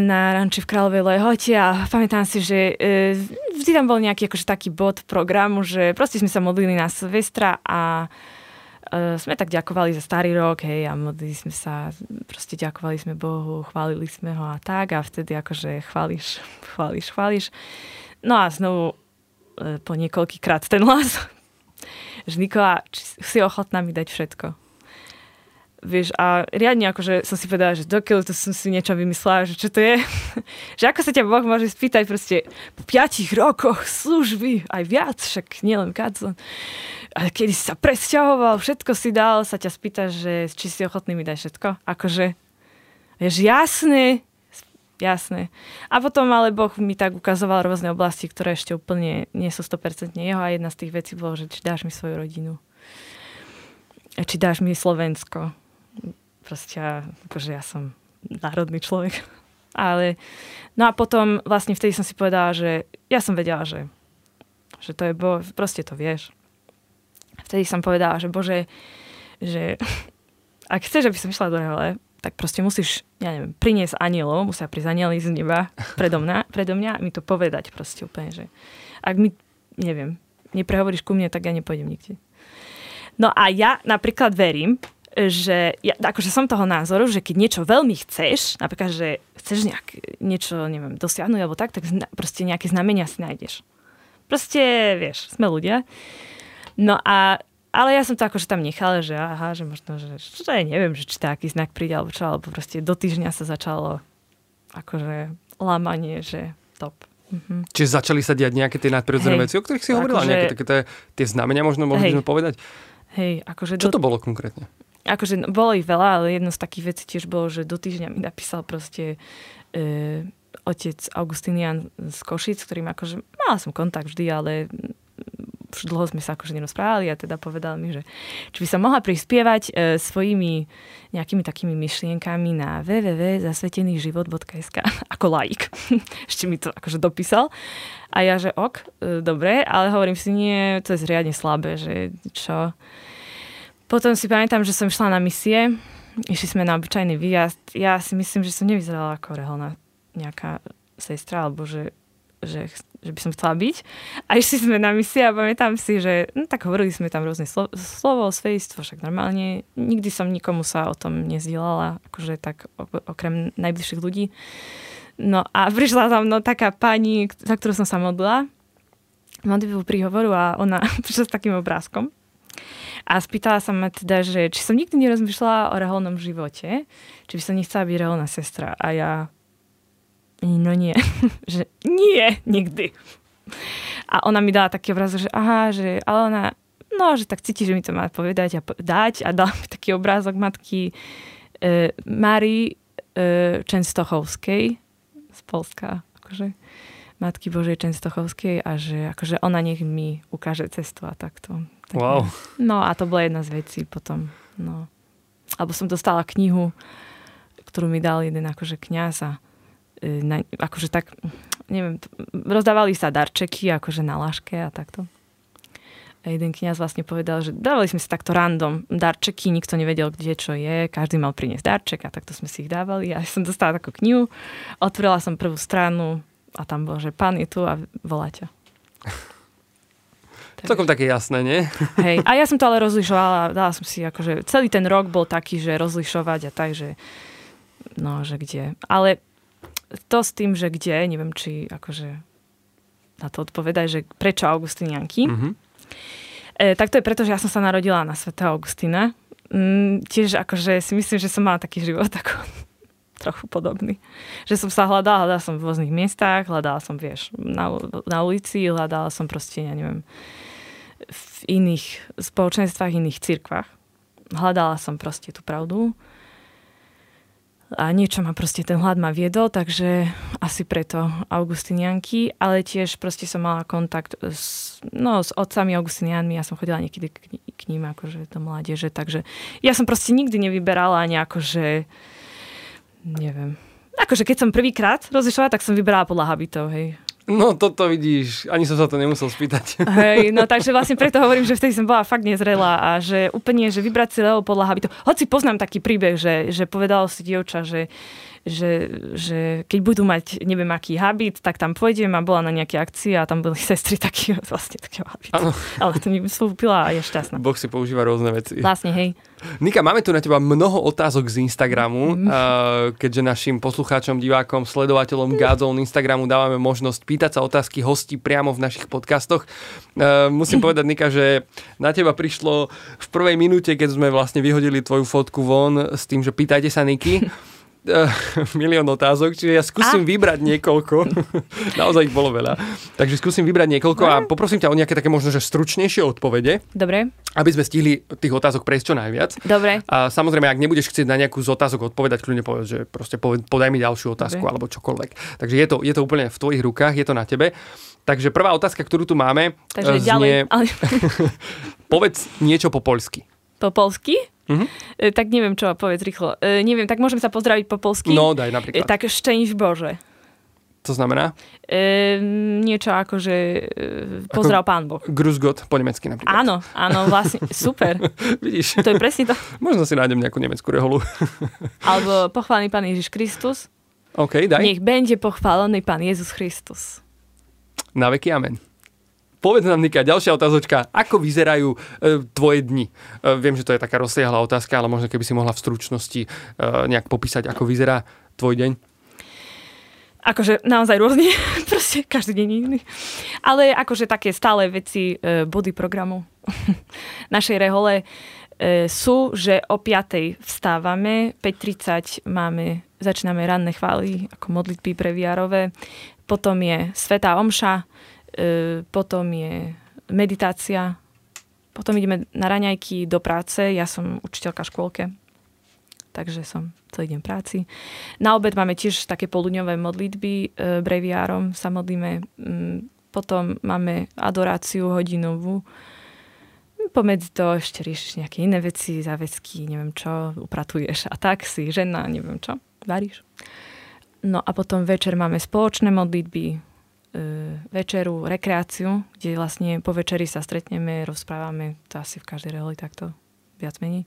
na ranči v Kráľovej Lehote a pamätám si, že e, vždy tam bol nejaký akože taký bod programu, že proste sme sa modlili na Silvestra a uh, sme tak ďakovali za starý rok, hej, a modlili sme sa, proste ďakovali sme Bohu, chválili sme ho a tak a vtedy akože chváliš, chváliš, chváliš. No a znovu po niekoľkýkrát ten hlas, že Nikola, si ochotná mi dať všetko. Vieš, a riadne akože som si povedala, že dokiaľ to som si niečo vymyslela, že čo to je. [laughs] že ako sa ťa Boh môže spýtať proste po piatich rokoch služby, aj viac, však nielen Kadzon. A kedy si sa presťahoval, všetko si dal, sa ťa spýta, že či si ochotný mi dať všetko. Akože, vieš, jasné, jasné. A potom ale Boh mi tak ukazoval rôzne oblasti, ktoré ešte úplne nie sú 100% jeho a jedna z tých vecí bolo, že či dáš mi svoju rodinu. Či dáš mi Slovensko proste, akože ja som národný človek. [laughs] Ale, no a potom vlastne vtedy som si povedala, že ja som vedela, že, že to je, bo, proste to vieš. Vtedy som povedala, že bože, že [laughs] ak chceš, aby som išla do rehole, tak proste musíš, ja neviem, priniesť anielov, musia prísť anieli z neba [laughs] predo mňa, predo mňa a mi to povedať proste úplne, že ak mi, neviem, neprehovoríš ku mne, tak ja nepôjdem nikde. No a ja napríklad verím, že ja akože som toho názoru, že keď niečo veľmi chceš, napríklad, že chceš nejak, niečo, neviem, dosiahnuť alebo tak, tak zna, proste nejaké znamenia si nájdeš. Proste, vieš, sme ľudia. No a, ale ja som to akože tam nechala, že aha, že možno, že čo to je, neviem, že či taký znak príde alebo čo, alebo proste do týždňa sa začalo akože lámanie, že top. Mhm. Čiže začali sa diať nejaké tie nadprirodzené veci, o ktorých si hovorila, akože, nejaké také tie, tie znamenia možno mohli sme povedať? Hej, akože... Čo do... to bolo konkrétne? Akože bolo ich veľa, ale jedno z takých vecí tiež bolo, že do týždňa mi napísal proste e, otec Augustinian z Košic, ktorým akože, mala som kontakt vždy, ale už dlho sme sa akože nerozprávali a teda povedal mi, že či by som mohla prispievať e, svojimi nejakými takými myšlienkami na www.zasvetenyživot.sk [laughs] ako laik. [laughs] Ešte mi to akože dopísal. A ja, že ok, e, dobre, ale hovorím si, nie, to je zriadne slabé, že čo potom si pamätám, že som šla na misie, išli sme na obyčajný výjazd. Ja si myslím, že som nevyzerala ako reholná nejaká sestra, alebo že, že, že by som chcela byť. A išli sme na misie a pamätám si, že no, tak hovorili sme tam rôzne slo- slovo, svedectvo, však normálne. Nikdy som nikomu sa o tom nezdielala, akože tak okrem najbližších ľudí. No a prišla tam no, taká pani, za ktorú som sa modlila, modlitbu príhovoru a ona [laughs] prišla s takým obrázkom a spýtala sa ma teda, že či som nikdy nerozmýšľala o reholnom živote, či by som nechcela byť reholná sestra. A ja, no nie, [laughs] že nie, nikdy. A ona mi dala taký obraz, že aha, že, ale ona, no, že tak cíti, že mi to má povedať a dať a dala mi taký obrázok matky e, Mary e, Čenstochovskej z Polska, akože Matky Božej Čenstochovskej a že akože ona nech mi ukáže cestu a takto. Tak, wow. No a to bola jedna z vecí potom. No. Alebo som dostala knihu, ktorú mi dal jeden akože kniaz a e, na, akože tak, neviem, rozdávali sa darčeky akože na láške a takto. A jeden kniaz vlastne povedal, že dávali sme si takto random darčeky, nikto nevedel, kde čo je, každý mal priniesť darček a takto sme si ich dávali. A ja som dostala takú knihu, otvorila som prvú stranu a tam bolo, že pán je tu a volá ťa. [laughs] Celkom také jasné, nie? [laughs] Hej, a ja som to ale rozlišovala, dala som si akože, celý ten rok bol taký, že rozlišovať a tak, že no, že kde. Ale to s tým, že kde, neviem, či akože na to odpovedať, že prečo Augustinianky. Mm-hmm. E, tak to je preto, že ja som sa narodila na svätého Augustina. Mm, tiež akože si myslím, že som mala taký život ako [laughs] trochu podobný. Že som sa hľadala, hľadala som v rôznych miestach, hľadala som, vieš, na, na ulici, hľadala som proste, ja neviem, v iných spoločenstvách, iných cirkvách. Hľadala som proste tú pravdu a niečo ma proste ten hľad ma viedol, takže asi preto Augustinianky, ale tiež proste som mala kontakt s, no, s otcami Augustinianmi, ja som chodila niekedy k, k ním akože do mládeže, takže ja som proste nikdy nevyberala ani akože neviem. Akože keď som prvýkrát rozlišovala, tak som vyberala podľa habitov, hej. No toto vidíš, ani som sa to nemusel spýtať. Hej, no [laughs] takže vlastne preto hovorím, že vtedy som bola fakt nezrelá a že úplne, že vybrať si Leo podľa habitu. Hoci poznám taký príbeh, že, že povedal si dievča, že že, že keď budú mať neviem aký habit, tak tam pôjdem a bola na nejaké akcie a tam boli [laughs] sestry taký, vlastne takého habitu. Ano. Ale to mi vstúpila a je šťastná. Boh si používa rôzne veci. Vlastne, hej. Nika, máme tu na teba mnoho otázok z Instagramu, mm. keďže našim poslucháčom, divákom, sledovateľom Godzone Instagramu dávame možnosť pýtať sa otázky hostí priamo v našich podcastoch. Musím [laughs] povedať, Nika, že na teba prišlo v prvej minúte, keď sme vlastne vyhodili tvoju fotku von s tým, že pýtajte sa Niky. [laughs] Uh, [laughs] milión otázok, čiže ja skúsim a? vybrať niekoľko. [laughs] Naozaj ich bolo veľa. Takže skúsim vybrať niekoľko a poprosím ťa o nejaké také možno, že stručnejšie odpovede. Dobre. Aby sme stihli tých otázok prejsť čo najviac. Dobre. A samozrejme, ak nebudeš chcieť na nejakú z otázok odpovedať, kľudne povedz, že proste podaj mi ďalšiu otázku Dobre. alebo čokoľvek. Takže je to, je to úplne v tvojich rukách, je to na tebe. Takže prvá otázka, ktorú tu máme, Takže znie, ďalej. [laughs] povedz niečo po poľsky. Po polsky? E, tak neviem čo, povedz rýchlo. E, neviem, tak môžem sa pozdraviť po polsky? No, daj napríklad. E, tak Szczęść Bože. To znamená? E, niečo ako, že e, pozdrav ako pán Boh. Grusgot po nemecky napríklad. Áno, áno, vlastne, [laughs] super. Vidíš? To je presne to. Možno si nájdem nejakú nemeckú reholu. [laughs] Alebo pochválený pán Ježiš Kristus. OK, daj. Nech bude pochválený pán Jezus Kristus. Na veky amen. Povedz nám, Nika, ďalšia otázočka. Ako vyzerajú e, tvoje dni? E, viem, že to je taká rozsiahla otázka, ale možno keby si mohla v stručnosti e, nejak popísať, ako vyzerá tvoj deň. Akože naozaj rôzne, [laughs] proste každý deň iný. Ale akože také stále veci, e, body programu [laughs] našej rehole e, sú, že o 5. vstávame, 5.30 máme, začíname ranné chvály, ako modlitby pre viarové, potom je Svetá Omša, potom je meditácia, potom ideme na raňajky do práce, ja som učiteľka v škôlke, takže som celý deň práci. Na obed máme tiež také poludňové modlitby, e, breviárom sa modlíme, mm, potom máme adoráciu hodinovú, pomedzi to ešte riešiš nejaké iné veci, záväzky, neviem čo, upratuješ a tak si žena, neviem čo, varíš. No a potom večer máme spoločné modlitby, E, večeru, rekreáciu, kde vlastne po večeri sa stretneme, rozprávame, to asi v každej reholi takto viac menej.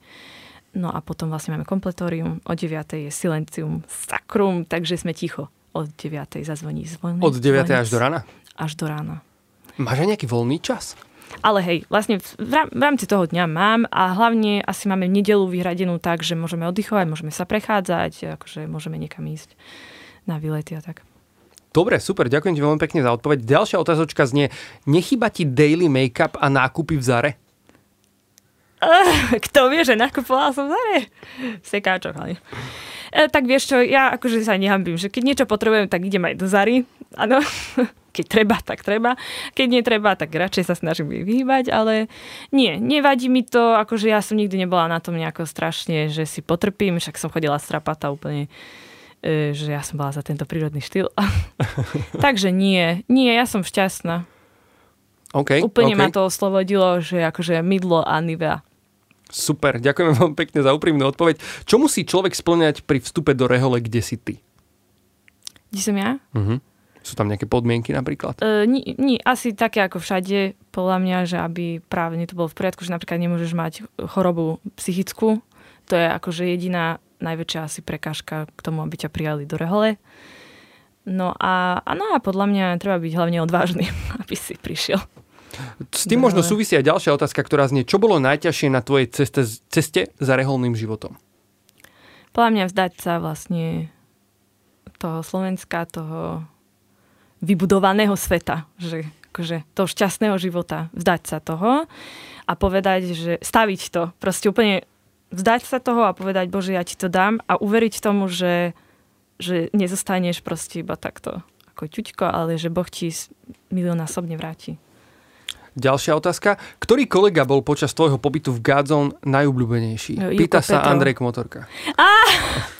No a potom vlastne máme kompletórium, o 9. je silencium sacrum, takže sme ticho. Od 9. zazvoní zvon. Od 9. zvonic, až do rána? Až do rána. Máš aj nejaký voľný čas? Ale hej, vlastne v rámci toho dňa mám a hlavne asi máme nedelu vyhradenú tak, že môžeme oddychovať, môžeme sa prechádzať, akože môžeme niekam ísť na výlety a tak. Dobre, super, ďakujem ti veľmi pekne za odpoveď. Ďalšia otázočka znie, nechyba ti daily make-up a nákupy v Zare? Uh, kto vie, že nakupovala som v Zare? Sekáčok, ale... E, tak vieš čo, ja akože sa nehambím, že keď niečo potrebujem, tak idem aj do Zary. Áno, [laughs] keď treba, tak treba. Keď netreba, tak radšej sa snažím vyhýbať, ale nie, nevadí mi to, akože ja som nikdy nebola na tom nejako strašne, že si potrpím, však som chodila strapata úplne že ja som bola za tento prírodný štýl. [laughs] Takže nie, nie, ja som šťastná. Okay, Úplne okay. ma to oslobodilo, že akože mydlo a nivea. Super, ďakujem vám pekne za úprimnú odpoveď. Čo musí človek splňať pri vstupe do rehole, kde si ty? Kde som ja? Uh-huh. Sú tam nejaké podmienky napríklad? Uh, nie, nie, asi také ako všade, podľa mňa, že aby právne to bolo v poriadku, že napríklad nemôžeš mať chorobu psychickú. To je akože jediná najväčšia asi prekážka k tomu, aby ťa prijali do rehole. No a, a, no a podľa mňa treba byť hlavne odvážny, [laughs] aby si prišiel. S tým možno súvisí aj ďalšia otázka, ktorá znie, čo bolo najťažšie na tvojej ceste, ceste za reholným životom? Podľa mňa vzdať sa vlastne toho Slovenska, toho vybudovaného sveta, že akože toho šťastného života, vzdať sa toho a povedať, že staviť to, proste úplne vzdať sa toho a povedať, Bože, ja ti to dám a uveriť tomu, že, že nezostaneš proste iba takto ako ťuťko, ale že Boh ti miliónásobne vráti. Ďalšia otázka. Ktorý kolega bol počas tvojho pobytu v Godzone najobľúbenejší? No, Pýta sa Petro. Andrej Kmotorka. Á,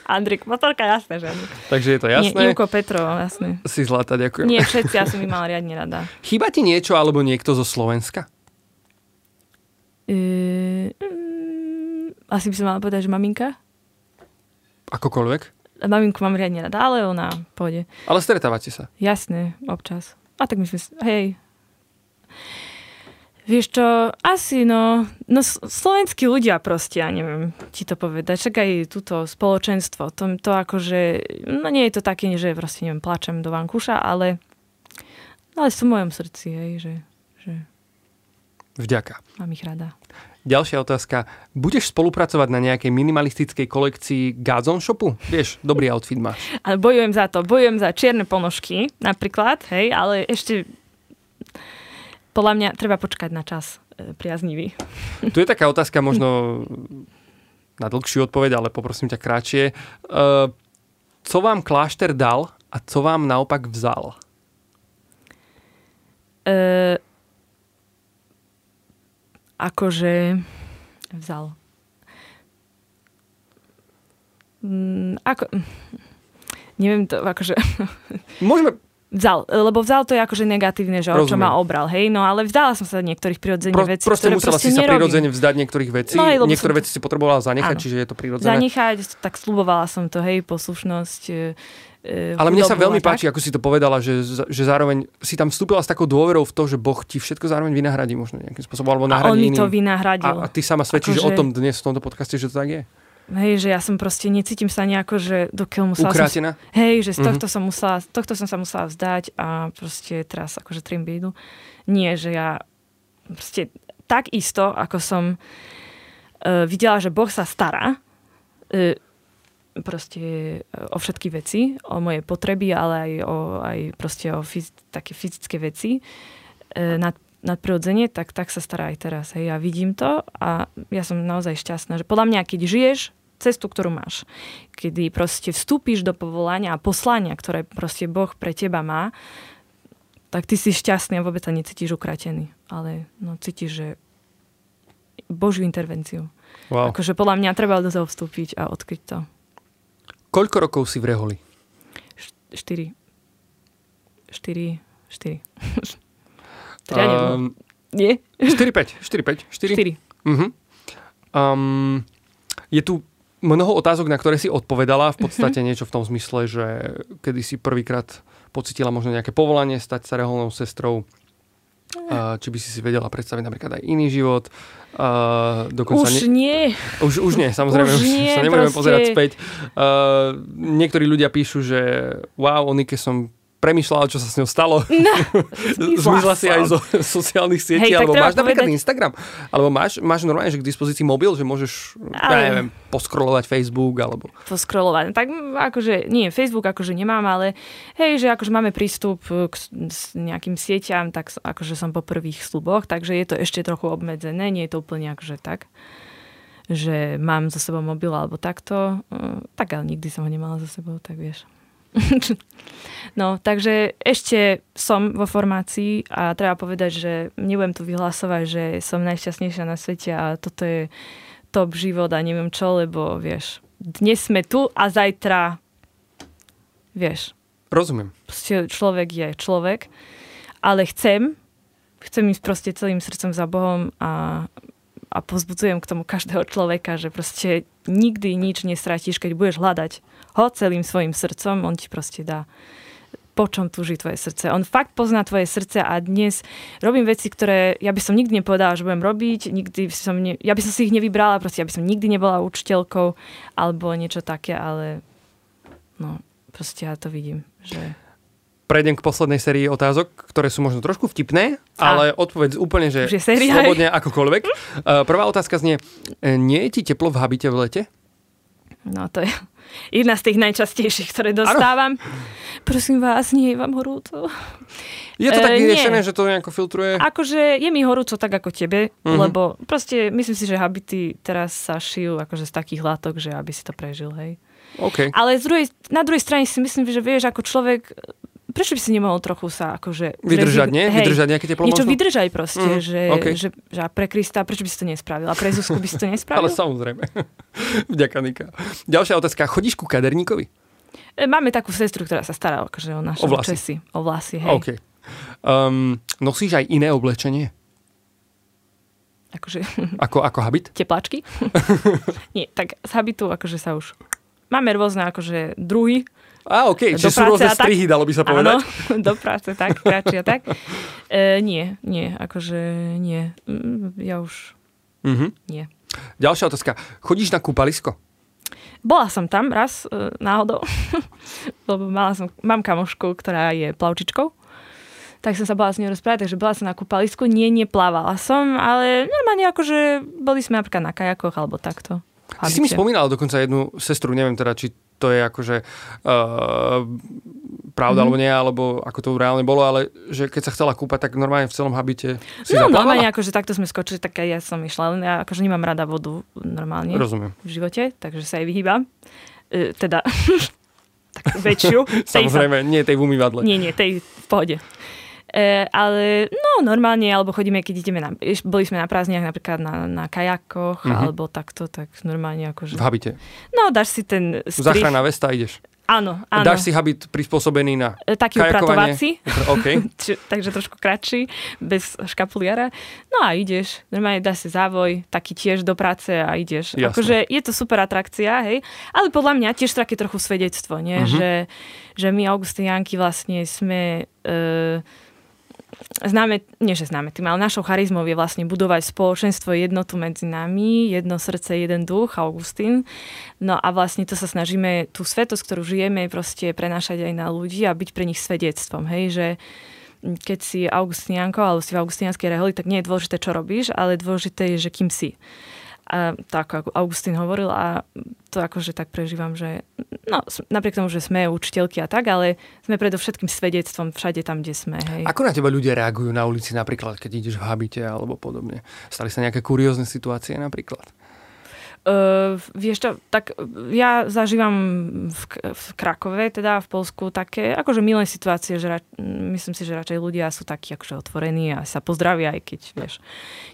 Andrej Kmotorka, jasné, že Takže je to jasné? Nie, Juko Petro, jasné. Si zlatá, ďakujem. Nie, všetci, ja som ich mala riadne rada. Chýba ti niečo alebo niekto zo Slovenska? E, asi by som mala povedať, že maminka. Akokoľvek? Maminku mám riadne rada, ale ona pôjde. Ale stretávate sa? Jasne, občas. A tak myslím, si, hej, Vieš čo, asi no, no slovenskí ľudia proste, ja neviem ti to povedať, však aj túto spoločenstvo, to, to akože, no nie je to také, že proste neviem, plačem do vankúša, ale, ale sú v mojom srdci, hej, že, že Vďaka. Mám ich rada. Ďalšia otázka. Budeš spolupracovať na nejakej minimalistickej kolekcii Gazon Shopu? Vieš, dobrý outfit máš. Ale bojujem za to. Bojujem za čierne ponožky napríklad, hej, ale ešte podľa mňa treba počkať na čas e, priaznivý. Tu je taká otázka možno na dlhšiu odpoveď, ale poprosím ťa krátšie. E, co vám klášter dal a co vám naopak vzal? E, akože vzal. Mm, ako, neviem to, akože... Môžeme Vzal, lebo vzal to je akože negatívne, že o čo ma obral, hej, no ale vzdala som sa niektorých prirodzených Pro, vecí, proste ktoré musela proste si sa prirodzene vzdať niektorých vecí, no, niektoré som... veci si potrebovala zanechať, áno. čiže je to prirodzené. Zanechať, tak slubovala som to, hej, poslušnosť, e ale mne sa veľmi páči, ako si to povedala, že, že zároveň si tam vstúpila s takou dôverou v to, že Boh ti všetko zároveň vynahradí možno nejakým spôsobom, alebo nahradí A on mi to vynahradil. A, a ty sama svedčíš akože... o tom dnes v tomto podcaste, že to tak je. Hej, že ja som proste, necítim sa nejako, že dokiaľ musela Ukrátená? som... Hej, že z mhm. tohto, mm-hmm. som musela, tohto som sa musela vzdať a proste teraz akože trím bídu. Nie, že ja proste tak isto, ako som uh, videla, že Boh sa stará uh, proste uh, o všetky veci, o moje potreby, ale aj o, aj proste o fyz- také fyzické veci uh, nad nadprirodzene, tak, tak sa stará aj teraz. Hej. Ja vidím to a ja som naozaj šťastná, že podľa mňa, keď žiješ cestu, ktorú máš, kedy proste vstúpiš do povolania a poslania, ktoré proste Boh pre teba má, tak ty si šťastný a vôbec sa necítiš ukratený. Ale no, cítiš, že Božiu intervenciu. Wow. Akože podľa mňa treba do toho vstúpiť a odkryť to. Koľko rokov si v Reholi? Štyri. Štyri. Štyri. [laughs] Teda um, Nie? 4-5. 4-5. 4. 4. Uh-huh. Um, je tu mnoho otázok, na ktoré si odpovedala. V podstate uh-huh. niečo v tom zmysle, že kedy si prvýkrát pocitila možno nejaké povolanie stať sa reholnou sestrou. Uh, či by si si vedela predstaviť napríklad aj iný život. Dokonca už ne... nie. Už, už nie, samozrejme, už, už nie, sa nebudeme proste... pozerať späť. Uh, niektorí ľudia píšu, že wow, Onike som premyšľala, čo sa s ňou stalo. No, [laughs] Zmizla si aj zo [laughs] sociálnych sietí, Hej, alebo máš napríklad povedať... Instagram, alebo máš, máš normálne že k dispozícii mobil, že môžeš, Ale... ja neviem, poskrolovať Facebook, alebo... Poskrolovať, tak akože, nie, Facebook akože nemám, ale hej, že akože máme prístup k nejakým sieťam, tak akože som po prvých sluboch, takže je to ešte trochu obmedzené, nie je to úplne akože tak že mám za sebou mobil alebo takto, hm, tak ale nikdy som ho nemala za sebou, tak vieš. [laughs] no, takže ešte som vo formácii a treba povedať, že nebudem tu vyhlasovať, že som najšťastnejšia na svete a toto je top život a neviem čo, lebo vieš, dnes sme tu a zajtra vieš. Rozumiem. Proste človek je človek, ale chcem, chcem ísť proste celým srdcom za Bohom a, a pozbudzujem k tomu každého človeka, že proste nikdy nič nestratíš, keď budeš hľadať ho celým svojim srdcom, on ti proste dá po čom túži tvoje srdce. On fakt pozná tvoje srdce a dnes robím veci, ktoré ja by som nikdy nepovedala, že budem robiť, nikdy som ne, ja by som si ich nevybrala, proste ja by som nikdy nebola učiteľkou alebo niečo také, ale no, proste ja to vidím, že... Prejdem k poslednej sérii otázok, ktoré sú možno trošku vtipné, ale a. odpovedz úplne, že séria, slobodne aj. akokoľvek. Uh, prvá otázka znie, e, nie je ti teplo v habite v lete? No to je jedna z tých najčastejších, ktoré dostávam. Ano. Prosím vás, nie je vám horúco? Je to tak e, vyriešené, že to nejako filtruje? Akože je mi horúco tak ako tebe, uh-huh. lebo proste myslím si, že habity teraz sa šijú akože z takých látok, že aby si to prežil, hej. Okay. Ale z druhej, na druhej strane si myslím, že vieš, ako človek prečo by si nemohol trochu sa akože... Vydržať, nie? Hej, vydržať nejaké teplo Niečo možno? vydržaj proste, mm, že, okay. že, že, že pre Krista, prečo by si to nespravil? A pre Zuzku by si to [laughs] nespravil? Ale samozrejme. [laughs] Vďaka, Nika. Ďalšia otázka. Chodíš ku kaderníkovi? E, máme takú sestru, ktorá sa stará akože o naše o vlasy. česi. O vlasy, hej. Okay. Um, nosíš aj iné oblečenie? Akože... Ako, ako habit? [laughs] Teplačky? Nie, tak z habitu akože sa už... Máme rôzne akože druhy Á, okej, čiže sú rôzne a strihy, dalo by sa povedať. Áno, [laughs] do práce, tak, kratšie a tak. E, nie, nie, akože nie. Mm, Ja už Mhm. nie. Ďalšia otázka. Chodíš na kúpalisko? Bola som tam raz, e, náhodou, [laughs] lebo mala som, mám kamošku, ktorá je plavčičkou, tak som sa bola s ňou rozprávať, takže bola som na kúpalisku, nie, neplávala som, ale normálne akože boli sme napríklad na kajakoch alebo takto. Ty si mi spomínala dokonca jednu sestru, neviem teda, či to je akože uh, pravda Mhm. alebo nie, alebo ako to reálne bolo, ale že keď sa chcela kúpať, tak normálne v celom habite si No zaplávala? normálne akože takto sme skočili, tak aj ja som išla, len ja akože nemám rada vodu normálne Rozumiem. v živote, takže sa jej vyhýbam. E, teda [laughs] tak väčšiu. tej sa- Samozrejme, nie tej v umývadle. Nie, nie, tej v pohode. E, ale no normálne, alebo chodíme, keď ideme na, boli sme na prázdniach napríklad na, na kajakoch, Mhm. alebo takto, tak normálne akože. V habite. No, dáš si ten strih. Záchrana vesta ideš. Áno, áno. Dáš si habit prispôsobený na E, Taký kajakovanie. upratovací, OK. [laughs] či, takže trošku kratší, bez škapuliara. No a ideš, normálne dáš si závoj, taký tiež do práce a ideš. Jasné. Akože je to super atrakcia, hej. Ale podľa mňa tiež také trochu svedectvo, nie? Mhm. Že, že my Augustinianky vlastne sme... E, známe, nie že známe tým, ale našou charizmou je vlastne budovať spoločenstvo, jednotu medzi nami, jedno srdce, jeden duch, Augustín. No a vlastne to sa snažíme, tú svetosť, ktorú žijeme, proste prenášať aj na ľudí a byť pre nich svedectvom, hej, že keď si Augustinianko alebo si v Augustinianskej reholi, tak nie je dôležité, čo robíš, ale dôležité je, že kým si. A tak ako Augustín hovoril a to akože tak prežívam, že no, napriek tomu, že sme učiteľky a tak, ale sme predovšetkým svedectvom všade tam, kde sme. Hej. Ako na teba ľudia reagujú na ulici napríklad, keď ideš v habite alebo podobne? Stali sa nejaké kuriózne situácie napríklad? Uh, vieš čo, tak ja zažívam v, v Krakove, teda v Polsku, také akože milé situácie, že ra- myslím si, že radšej ľudia sú takí akože otvorení a sa pozdravia, aj keď vieš,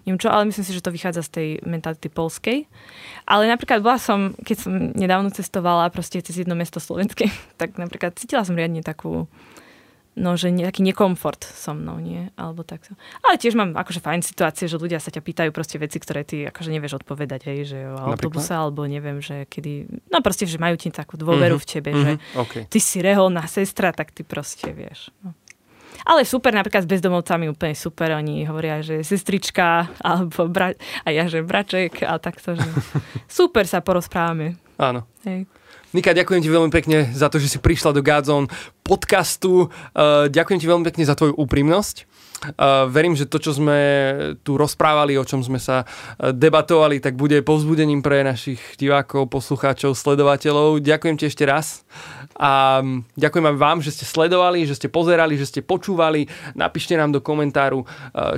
neviem čo, ale myslím si, že to vychádza z tej mentality polskej. Ale napríklad bola som, keď som nedávno cestovala proste cez jedno mesto slovenské, [laughs] tak napríklad cítila som riadne takú no, že ne, taký nekomfort so mnou, nie? Alebo takto. Ale tiež mám akože fajn situácie, že ľudia sa ťa pýtajú proste veci, ktoré ty akože nevieš odpovedať, hej, že o autobuse, alebo neviem, že kedy, no proste, že majú ti takú dôveru Mhm, v tebe, že Mhm, OK. ty si reholná sestra, tak ty proste vieš. No. Ale super, napríklad s bezdomovcami úplne super, oni hovoria, že sestrička, alebo bra- a ja, že braček, a takto, že [laughs] super sa porozprávame. Áno. Hej. Nika, ďakujem ti veľmi pekne za to, že si prišla do Godzone podcastu. Uh, ďakujem ti veľmi pekne za tvoju úprimnosť. Uh, verím, že to, čo sme tu rozprávali, o čom sme sa uh, debatovali, tak bude povzbudením pre našich divákov, poslucháčov, sledovateľov. Ďakujem ti ešte raz. A mm, ďakujem aj vám, že ste sledovali, že ste pozerali, že ste počúvali. Napíšte nám do komentáru,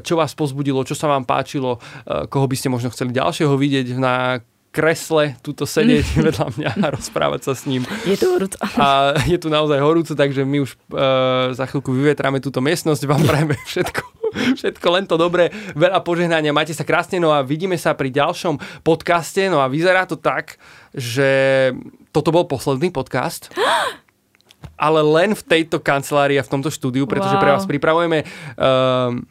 čo vás pozbudilo, čo sa vám páčilo, koho by ste možno chceli ďalšieho vidieť na kresle tuto sedieť [laughs] vedľa mňa a rozprávať sa s ním. Je to horúco. A je tu naozaj horúco, takže my už uh, za chvíľku vyvetráme túto miestnosť. Vám prajeme všetko, všetko len to dobré. Veľa požehnania. Majte sa krásne. No a vidíme sa pri ďalšom podcaste. No a vyzerá to tak, že toto bol posledný podcast. Ale len v tejto kancelárii a v tomto štúdiu, pretože pre Wow. vás pripravujeme um,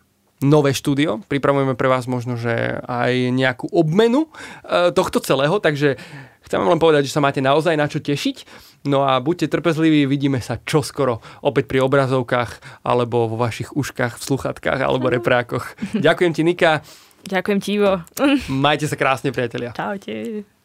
nové štúdio. Pripravujeme pre vás možno, že aj nejakú obmenu uh, tohto celého, takže chcem vám len povedať, že sa máte naozaj na čo tešiť. No a buďte trpezliví, vidíme sa čoskoro opäť pri obrazovkách alebo vo vašich uškách, v sluchatkách alebo reprákoch. Ďakujem ti, Nika. Ďakujem ti, Ivo. Majte sa krásne, priatelia. Čaute.